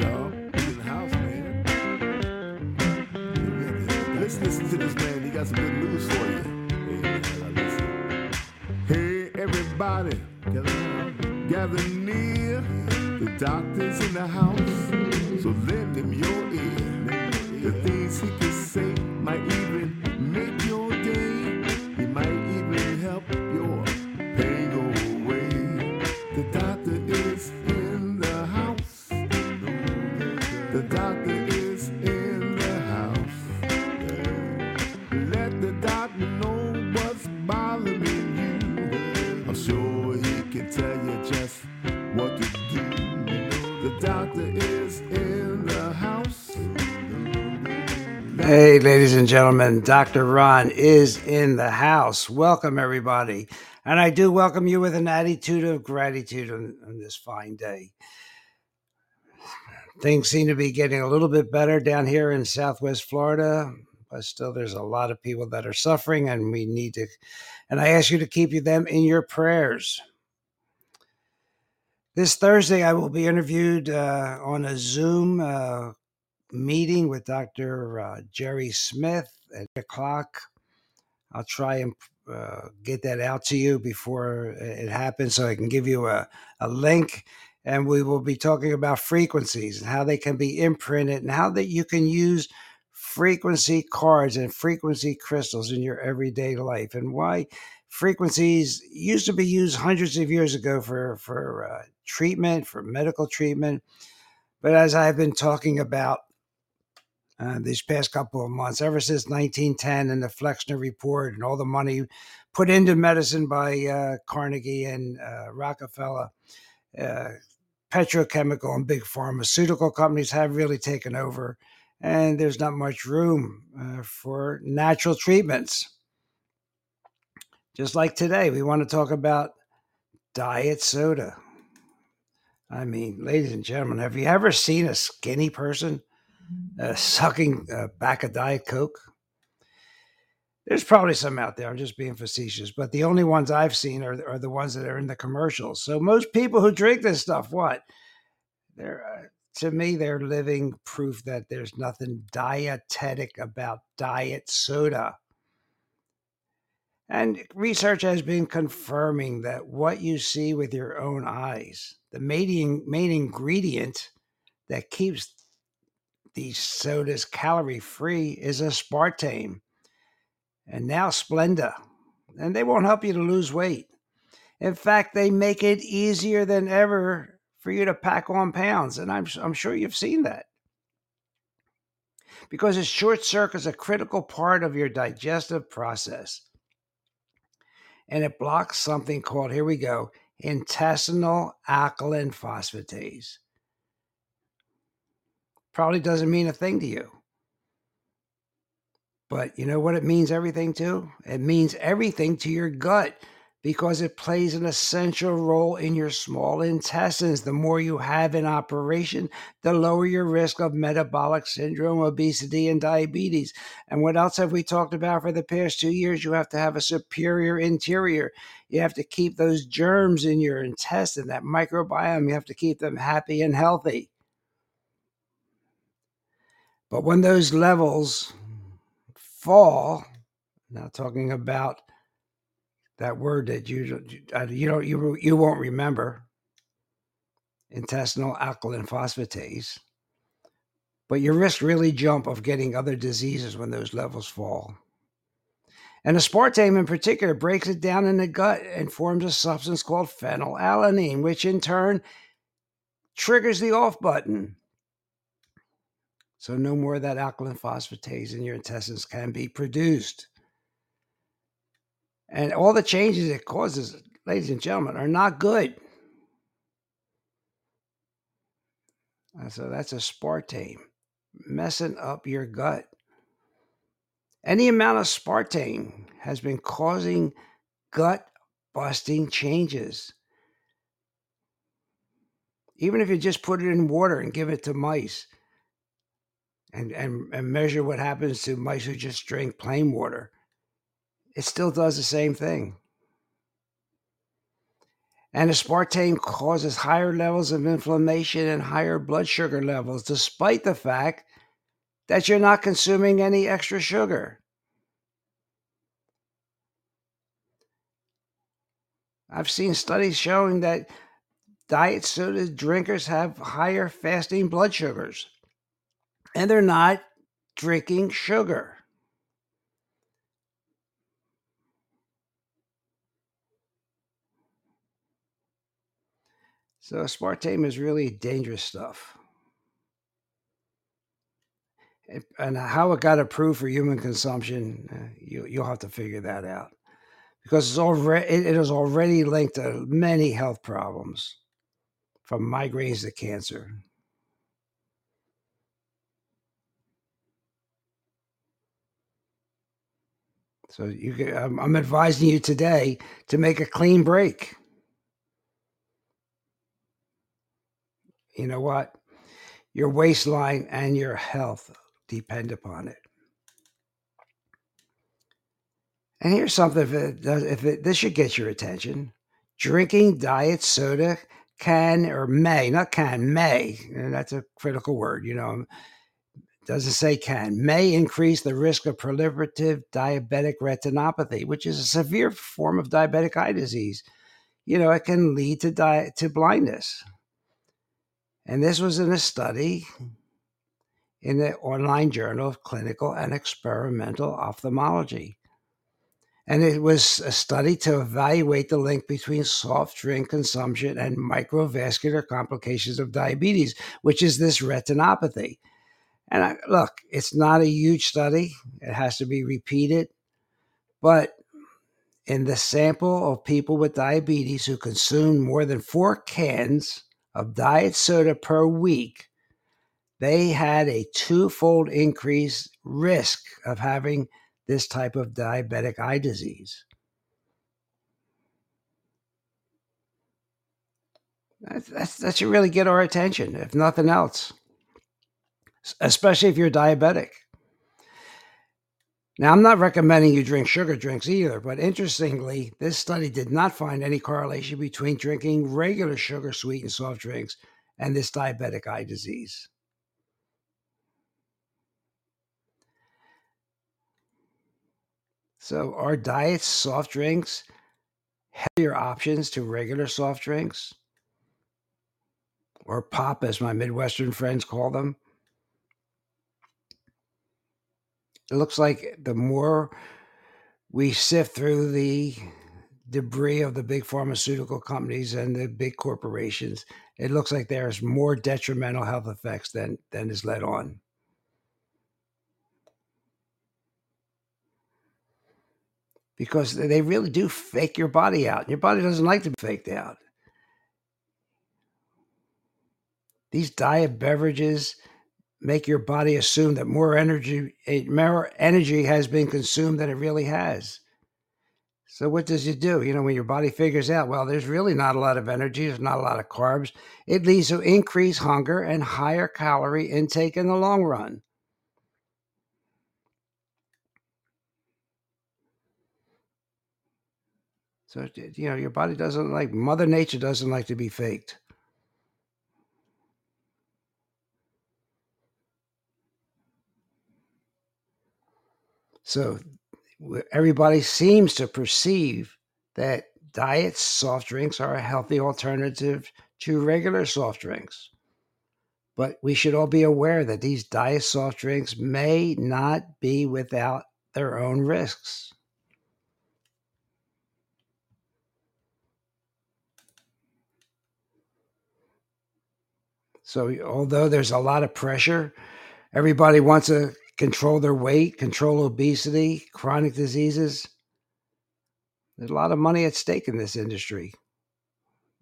y'all. He's in the house, man. Let's listen to this man. He got some good news for you. Hey, everybody, gather near. The doctor's in the house, The doctor is in the house. Hey, ladies and gentlemen, Dr. Ron is in the house. Welcome, everybody. And I do welcome you with an attitude of gratitude on, on this fine day. Things seem to be getting a little bit better down here in Southwest Florida, but still there's a lot of people that are suffering, and we need to. And I ask you to keep them in your prayers. This Thursday, I will be interviewed uh, on a Zoom uh, meeting with Dr. Uh, Jerry Smith at 8 o'clock. I'll try and uh, get that out to you before it happens so I can give you a, a link. And we will be talking about frequencies and how they can be imprinted and how that you can use frequency cards and frequency crystals in your everyday life and why frequencies used to be used hundreds of years ago for, for uh, treatment, for medical treatment. But as I've been talking about uh, these past couple of months, ever since 1910 and the Flexner Report and all the money put into medicine by uh, Carnegie and uh, Rockefeller, uh, petrochemical and big pharmaceutical companies have really taken over, and there's not much room uh, for natural treatments. Just like today, we want to talk about diet soda. I mean, ladies and gentlemen, have you ever seen a skinny person uh, sucking uh, back a Diet Coke? There's probably some out there. I'm just being facetious, but the only ones I've seen are, are the ones that are in the commercials. So most people who drink this stuff, what? They're uh, to me, they're living proof that there's nothing dietetic about diet soda. And research has been confirming that what you see with your own eyes, the main, main ingredient that keeps these sodas calorie free is aspartame and now Splenda. And they won't help you to lose weight. In fact, they make it easier than ever for you to pack on pounds. And I'm, I'm sure you've seen that. Because it short circuits a critical part of your digestive process. And it blocks something called, here we go, intestinal alkaline phosphatase. Probably doesn't mean a thing to you. But you know what it means everything to? It means everything to your gut because it plays an essential role in your small intestines. The more you have in operation, the lower your risk of metabolic syndrome, obesity, and diabetes. And what else have we talked about for the past two years? You have to have a superior interior. You have to keep those germs in your intestine, that microbiome, you have to keep them happy and healthy. But when those levels fall, now talking about that word that you uh, you don't you you won't remember. Intestinal alkaline phosphatase. But your risk really jump of getting other diseases when those levels fall. And aspartame in particular breaks it down in the gut and forms a substance called phenylalanine which in turn triggers the off button. So no more of that alkaline phosphatase in your intestines can be produced and all the changes it causes, ladies and gentlemen, are not good. And so that's a aspartame messing up your gut. Any amount of aspartame has been causing gut busting changes. Even if you just put it in water and give it to mice and, and, and measure what happens to mice who just drink plain water, it still does the same thing. And aspartame causes higher levels of inflammation and higher blood sugar levels, despite the fact that you're not consuming any extra sugar. I've seen studies showing that diet soda drinkers have higher fasting blood sugars, and they're not drinking sugar. So aspartame is really dangerous stuff. And how it got approved for human consumption, uh, you, you'll have to figure that out because it's already it is already linked to many health problems, from migraines to cancer. So you, I'm advising you today to make a clean break. You know what? Your waistline and your health depend upon it. And here's something if it does, if it, this should get your attention. Drinking diet soda can or may, not can, may, that's a critical word, you know, doesn't say can, may increase the risk of proliferative diabetic retinopathy, which is a severe form of diabetic eye disease. You know, it can lead to, di- to blindness. And this was in a study in the online journal of clinical and experimental ophthalmology. And it was a study to evaluate the link between soft drink consumption and microvascular complications of diabetes, which is this retinopathy. And I, look, it's not a huge study, it has to be repeated. But in the sample of people with diabetes who consumed more than four cans of diet soda per week, they had a twofold increase risk of having this type of diabetic eye disease. That's, that should really get our attention, if nothing else, especially if you're diabetic. Now, I'm not recommending you drink sugar drinks either, but interestingly, this study did not find any correlation between drinking regular sugar sweetened soft drinks and this diabetic eye disease. So, are diets soft drinks heavier options to regular soft drinks? Or pop, as my Midwestern friends call them? It looks like the more we sift through the debris of the big pharmaceutical companies and the big corporations, it looks like there's more detrimental health effects than than is let on. Because they really do fake your body out. Your body doesn't like to be faked out. These diet beverages, make your body assume that more energy more energy has been consumed than it really has. So what does it do? You know, when your body figures out, well, there's really not a lot of energy, there's not a lot of carbs, it leads to increased hunger and higher calorie intake in the long run. So you know, your body doesn't like Mother Nature doesn't like to be faked. So everybody seems to perceive that diet soft drinks are a healthy alternative to regular soft drinks. But we should all be aware that these diet soft drinks may not be without their own risks. So, although there's a lot of pressure, everybody wants to control their weight, control obesity, chronic diseases. There's a lot of money at stake in this industry,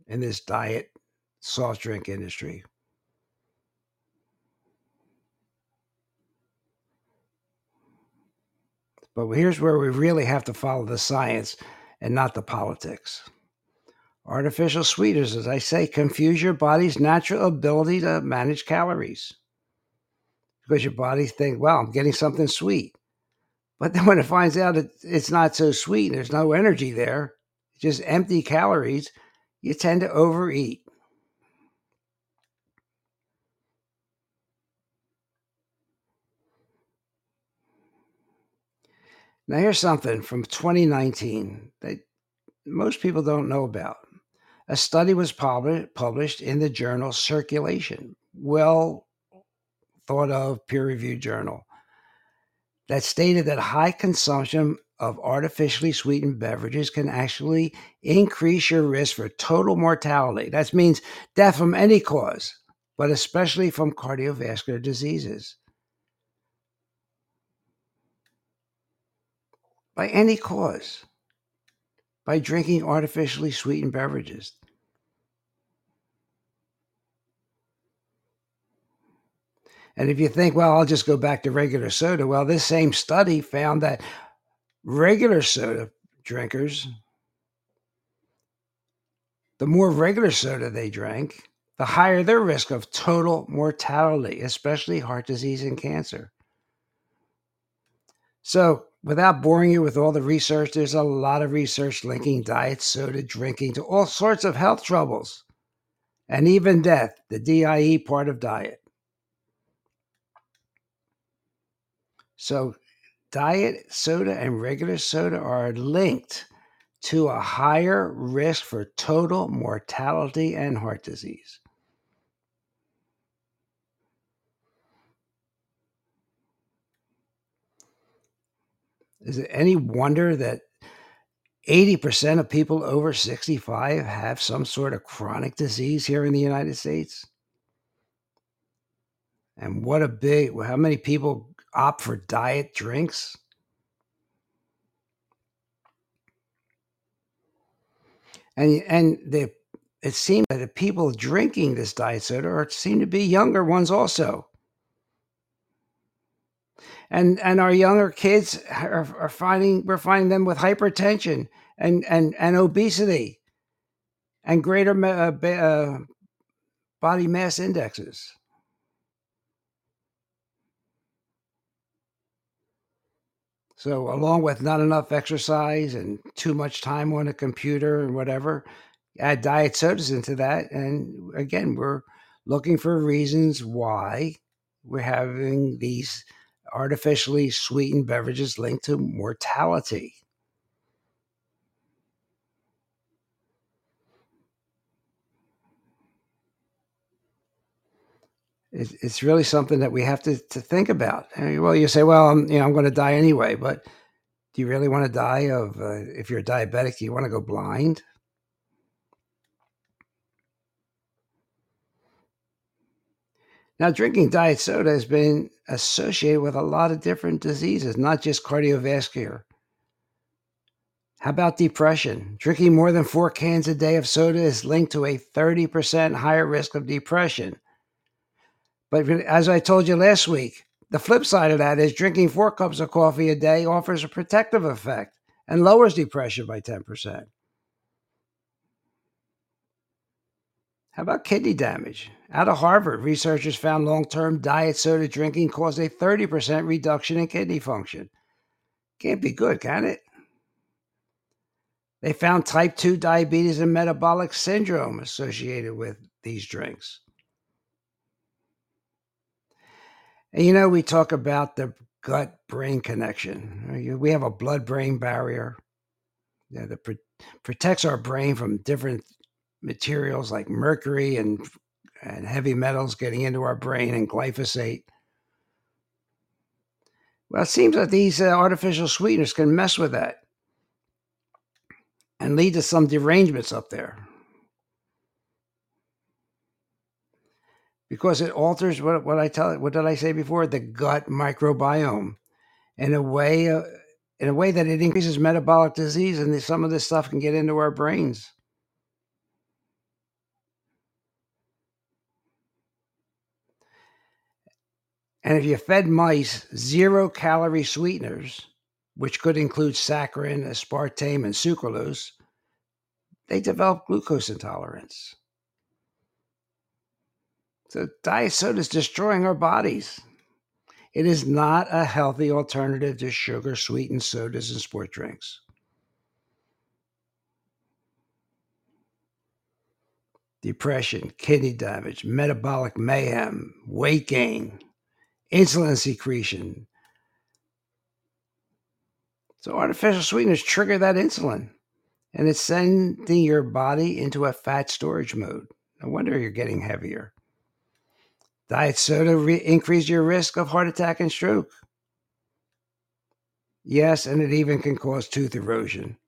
in this diet, soft drink industry. But here's where we really have to follow the science and not the politics. Artificial sweeteners, as I say, confuse your body's natural ability to manage calories because your body thinks, well, I'm getting something sweet. But then when it finds out it, it's not so sweet, there's no energy there, just empty calories, you tend to overeat. Now, here's something from 2019 that most people don't know about. A study was published in the journal Circulation, well thought of peer reviewed journal, that stated that high consumption of artificially sweetened beverages can actually increase your risk for total mortality. That means death from any cause, but especially from cardiovascular diseases. by any cause by drinking artificially sweetened beverages. And if you think, well, I'll just go back to regular soda, well, this same study found that regular soda drinkers, hmm. the more regular soda they drank, the higher their risk of total mortality, especially heart disease and cancer. So, without boring you with all the research, there's a lot of research linking diet soda drinking to all sorts of health troubles and even death, the DIE part of diet. So, diet soda and regular soda are linked to a higher risk for total mortality and heart disease. Is it any wonder that 80% of people over 65 have some sort of chronic disease here in the United States? And what a big, how many people opt for diet drinks? And, and the, it seems that the people drinking this diet soda are, seem to be younger ones also and and our younger kids are, are finding we're finding them with hypertension and and and obesity and greater uh, uh, body mass indexes. So, along with not enough exercise and too much time on a computer and whatever, add diet sodas into that. And again, we're looking for reasons why we're having these artificially sweetened beverages linked to mortality. It's really something that we have to, to think about. well, you say, well, I'm, you know, I'm going to die anyway, but do you really want to die of, uh, if you're diabetic, do you want to go blind? Now, drinking diet soda has been associated with a lot of different diseases, not just cardiovascular. How about depression? Drinking more than four cans a day of soda is linked to a 30% higher risk of depression. But as I told you last week, the flip side of that is drinking four cups of coffee a day offers a protective effect and lowers depression by 10%. How about kidney damage? Out of Harvard, researchers found long term diet soda drinking caused a 30% reduction in kidney function. Can't be good, can it? They found type 2 diabetes and metabolic syndrome associated with these drinks. And you know, we talk about the gut brain connection. We have a blood brain barrier that protects our brain from different materials like mercury and and heavy metals getting into our brain and glyphosate. Well, it seems that these uh, artificial sweeteners can mess with that and lead to some derangements up there. Because it alters what, what I tell what did I say before the gut microbiome in a way uh, in a way that it increases metabolic disease and some of this stuff can get into our brains. And if you fed mice zero calorie sweeteners, which could include saccharin, aspartame, and sucralose, they develop glucose intolerance. So, diet soda is destroying our bodies. It is not a healthy alternative to sugar sweetened sodas and sport drinks. depression, kidney damage, metabolic mayhem, weight gain, insulin secretion. So, artificial sweeteners trigger that insulin and it's sending your body into a fat storage mode. No wonder you're getting heavier. Diet soda re- increase your risk of heart attack and stroke. Yes, and it even can cause tooth erosion.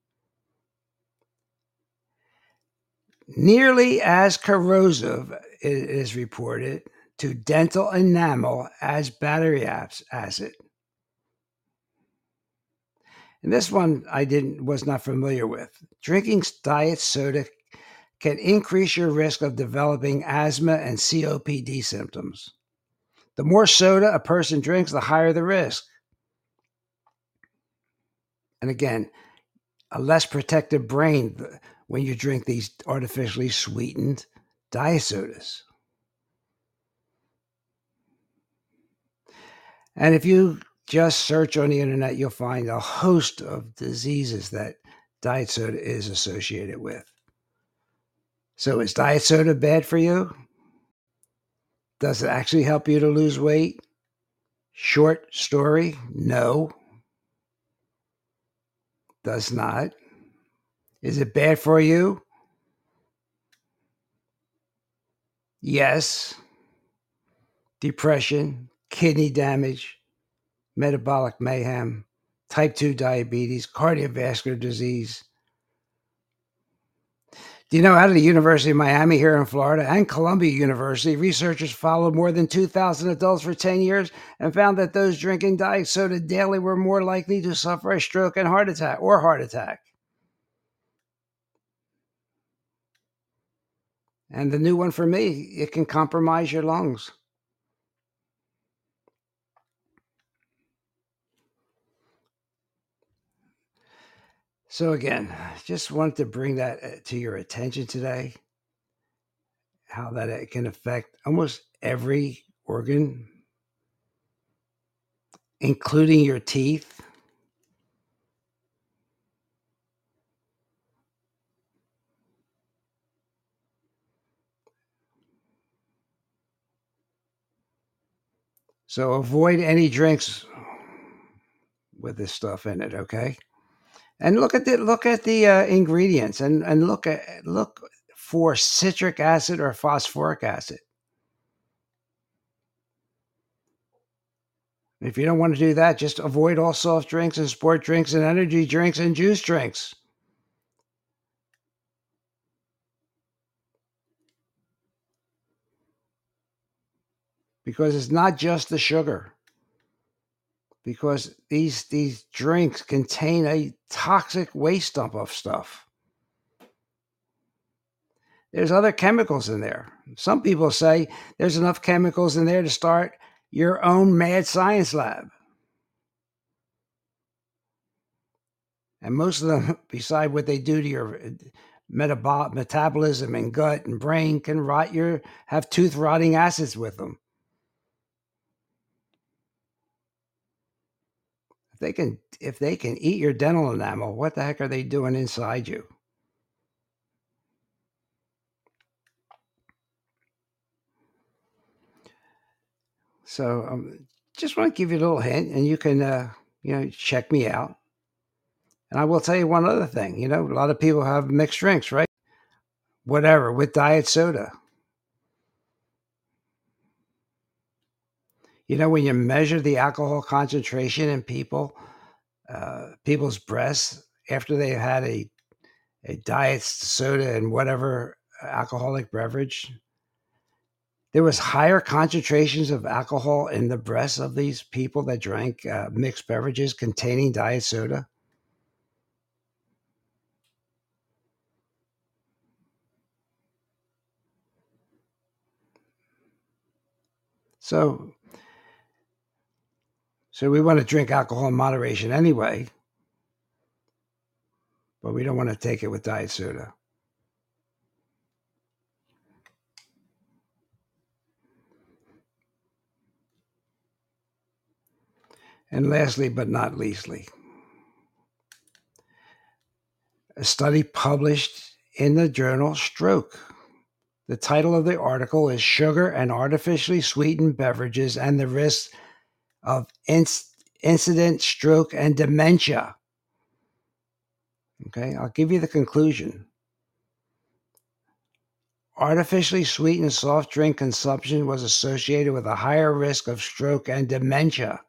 Nearly as corrosive, it is reported, to dental enamel as battery acid. And this one I didn't was not familiar with. Drinking diet soda can increase your risk of developing asthma and COPD symptoms. The more soda a person drinks, the higher the risk. And again, a less protective brain when you drink these artificially sweetened diet sodas. And if you just search on the internet, you'll find a host of diseases that diet soda is associated with. So, is diet soda bad for you? Does it actually help you to lose weight? Short story no. Does not. Is it bad for you? Yes. Depression, kidney damage, metabolic mayhem, type 2 diabetes, cardiovascular disease. Do you know out of the University of Miami here in Florida and Columbia University, researchers followed more than 2,000 adults for 10 years and found that those drinking diet soda daily were more likely to suffer a stroke and heart attack or heart attack. And the new one for me, it can compromise your lungs. So, again, just wanted to bring that uh, to your attention today how that it can affect almost every organ, including your teeth. So avoid any drinks with this stuff in it, okay? And look at the look at the uh, ingredients and and look at look for citric acid or phosphoric acid. If you don't want to do that, just avoid all soft drinks and sport drinks and energy drinks and juice drinks. Because it's not just the sugar because these these drinks contain a toxic waste dump of stuff. There's other chemicals in there. Some people say there's enough chemicals in there to start your own mad science lab. And most of them, beside what they do to your metabolism and gut and brain, can rot your have tooth rotting acids with them. They can if they can eat your dental enamel, what the heck are they doing inside you? So um, just want to give you a little hint, and you can uh, you know check me out. And I will tell you one other thing. You know, a lot of people have mixed drinks, right? Whatever with diet soda. You know, when you measure the alcohol concentration in people, uh, people's breasts after they've had a a diet soda and whatever alcoholic beverage, there was higher concentrations of alcohol in the breasts of these people that drank uh, mixed beverages containing diet soda. So so we want to drink alcohol in moderation anyway, but we don't want to take it with diet soda. And lastly, but not leastly, a study published in the journal Stroke, The title of the article is Sugar and Artificially Sweetened Beverages and the Risk of Incident, Stroke, and Dementia. Okay, I'll give you the conclusion. Artificially sweetened soft drink consumption was associated with a higher risk of stroke and dementia.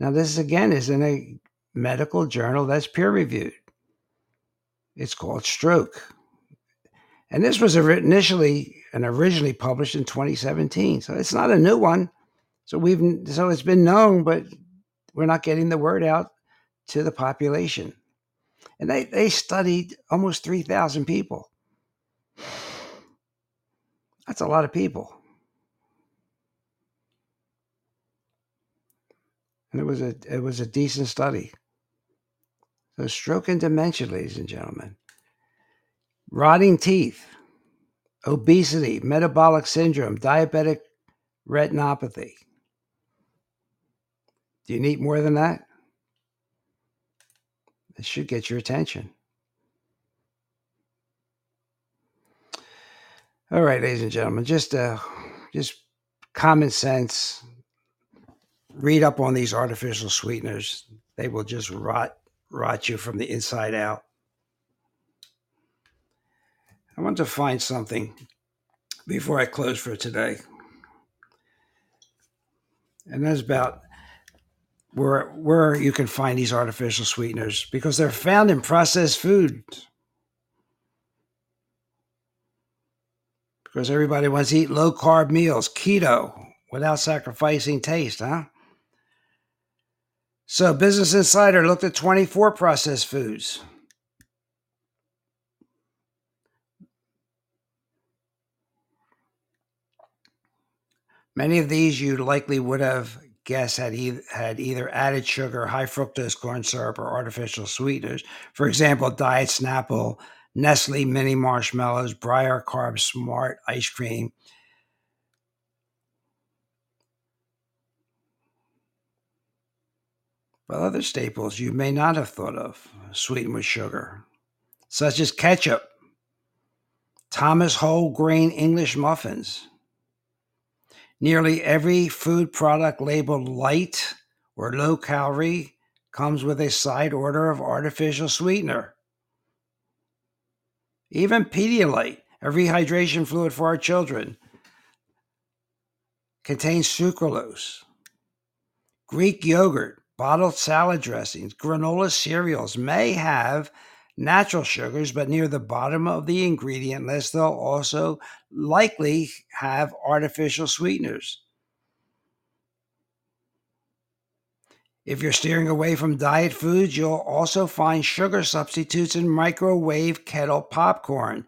Now, this again is in a medical journal that's peer reviewed. It's called Stroke. And this was initially and originally published in 2017. So it's not a new one. So we've so it's been known, but we're not getting the word out to the population. And they, they studied almost 3,000 people. That's a lot of people. And it was a it was a decent study. So stroke and dementia, ladies and gentlemen. Rotting teeth, obesity, metabolic syndrome, diabetic retinopathy. Do you need more than that? It should get your attention. All right, ladies and gentlemen, just uh, just common sense. Read up on these artificial sweeteners; they will just rot rot you from the inside out. I want to find something before I close for today, and that's about where where you can find these artificial sweeteners because they're found in processed foods. because everybody wants to eat low carb meals, keto, without sacrificing taste, huh? So, Business Insider looked at 24 processed foods. Many of these you likely would have guessed had, e- had either added sugar, high fructose corn syrup, or artificial sweeteners. For example, Diet Snapple Nestle mini marshmallows, Breyers Carb Smart ice cream. But other staples you may not have thought of, sweetened with sugar, such as ketchup, Thomas whole grain English muffins. Nearly every food product labeled light or low calorie comes with a side order of artificial sweetener. Even Pedialyte, a rehydration fluid for our children, contains sucralose. Greek yogurt, bottled salad dressings, granola cereals may have natural sugars, but near the bottom of the ingredient list, they'll also likely have artificial sweeteners. If you're steering away from diet foods, you'll also find sugar substitutes in microwave kettle popcorn,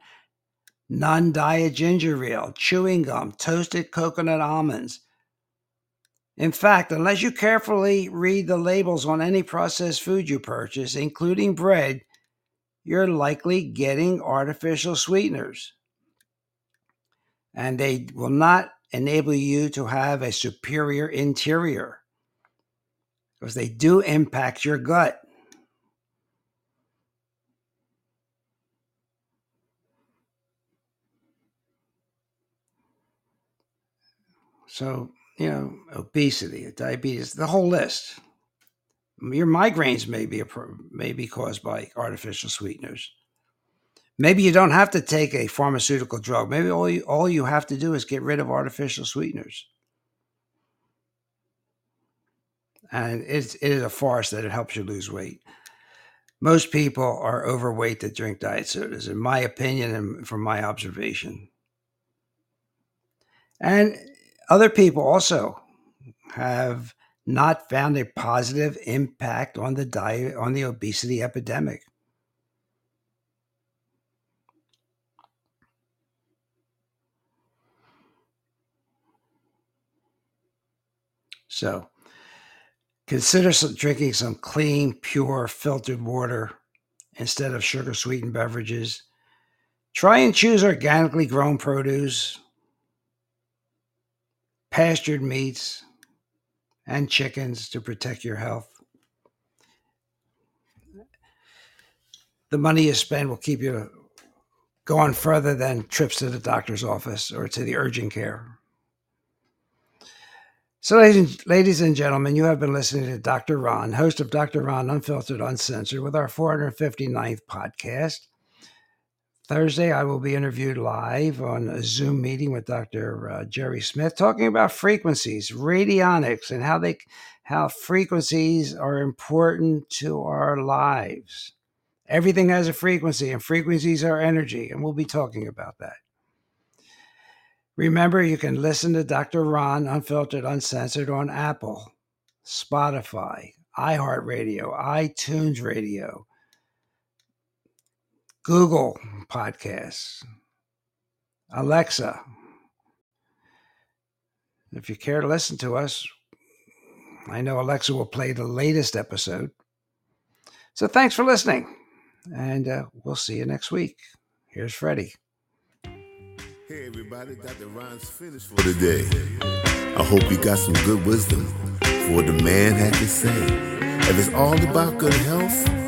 non diet ginger ale, chewing gum, toasted coconut almonds. In fact, unless you carefully read the labels on any processed food you purchase, including bread, you're likely getting artificial sweeteners. And they will not enable you to have a superior interior because they do impact your gut. So, you know, obesity, diabetes, the whole list. Your migraines may be, a, may be caused by artificial sweeteners. Maybe you don't have to take a pharmaceutical drug. Maybe all you, all you have to do is get rid of artificial sweeteners. and it's, it is a farce that it helps you lose weight. Most people are overweight that drink diet sodas, in my opinion and from my observation. And other people also have not found a positive impact on the diet on the obesity epidemic. So, Consider some, drinking some clean, pure, filtered water instead of sugar sweetened beverages. Try and choose organically grown produce, pastured meats, and chickens to protect your health. The money you spend will keep you going further than trips to the doctor's office or to the urgent care. So, ladies and gentlemen, you have been listening to Dr. Ron, host of Dr. Ron Unfiltered, Uncensored, with our 459th podcast. Thursday, I will be interviewed live on a Zoom meeting with Dr. Uh, Jerry Smith, talking about frequencies, radionics, and how they, how frequencies are important to our lives. Everything has a frequency, and frequencies are energy, and we'll be talking about that. Remember, you can listen to Dr. Ron Unfiltered, Uncensored on Apple, Spotify, iHeartRadio, iTunes Radio, Google Podcasts, Alexa. If you care to listen to us, I know Alexa will play the latest episode. So thanks for listening, and uh, we'll see you next week. Here's Freddie. Hey everybody, Dr. Ron's finished for today. I hope you got some good wisdom for what the man had to say. If it's all about good health,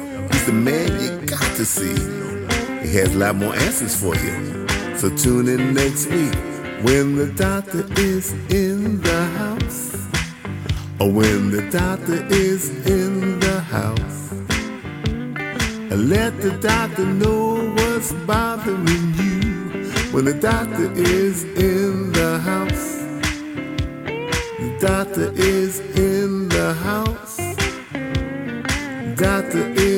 the man you got to see. He has a lot more answers for you. So tune in next week when the doctor is in the house. Or when the doctor is in the house. And let the doctor know what's bothering you when the doctor is in the house. The doctor is in the house. The doctor is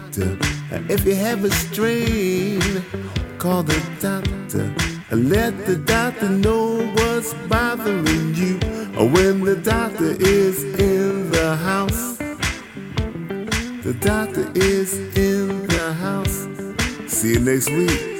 If you have a strain, call the doctor. Let the doctor know what's bothering you when the doctor is in the house. The doctor is in the house. See you next week.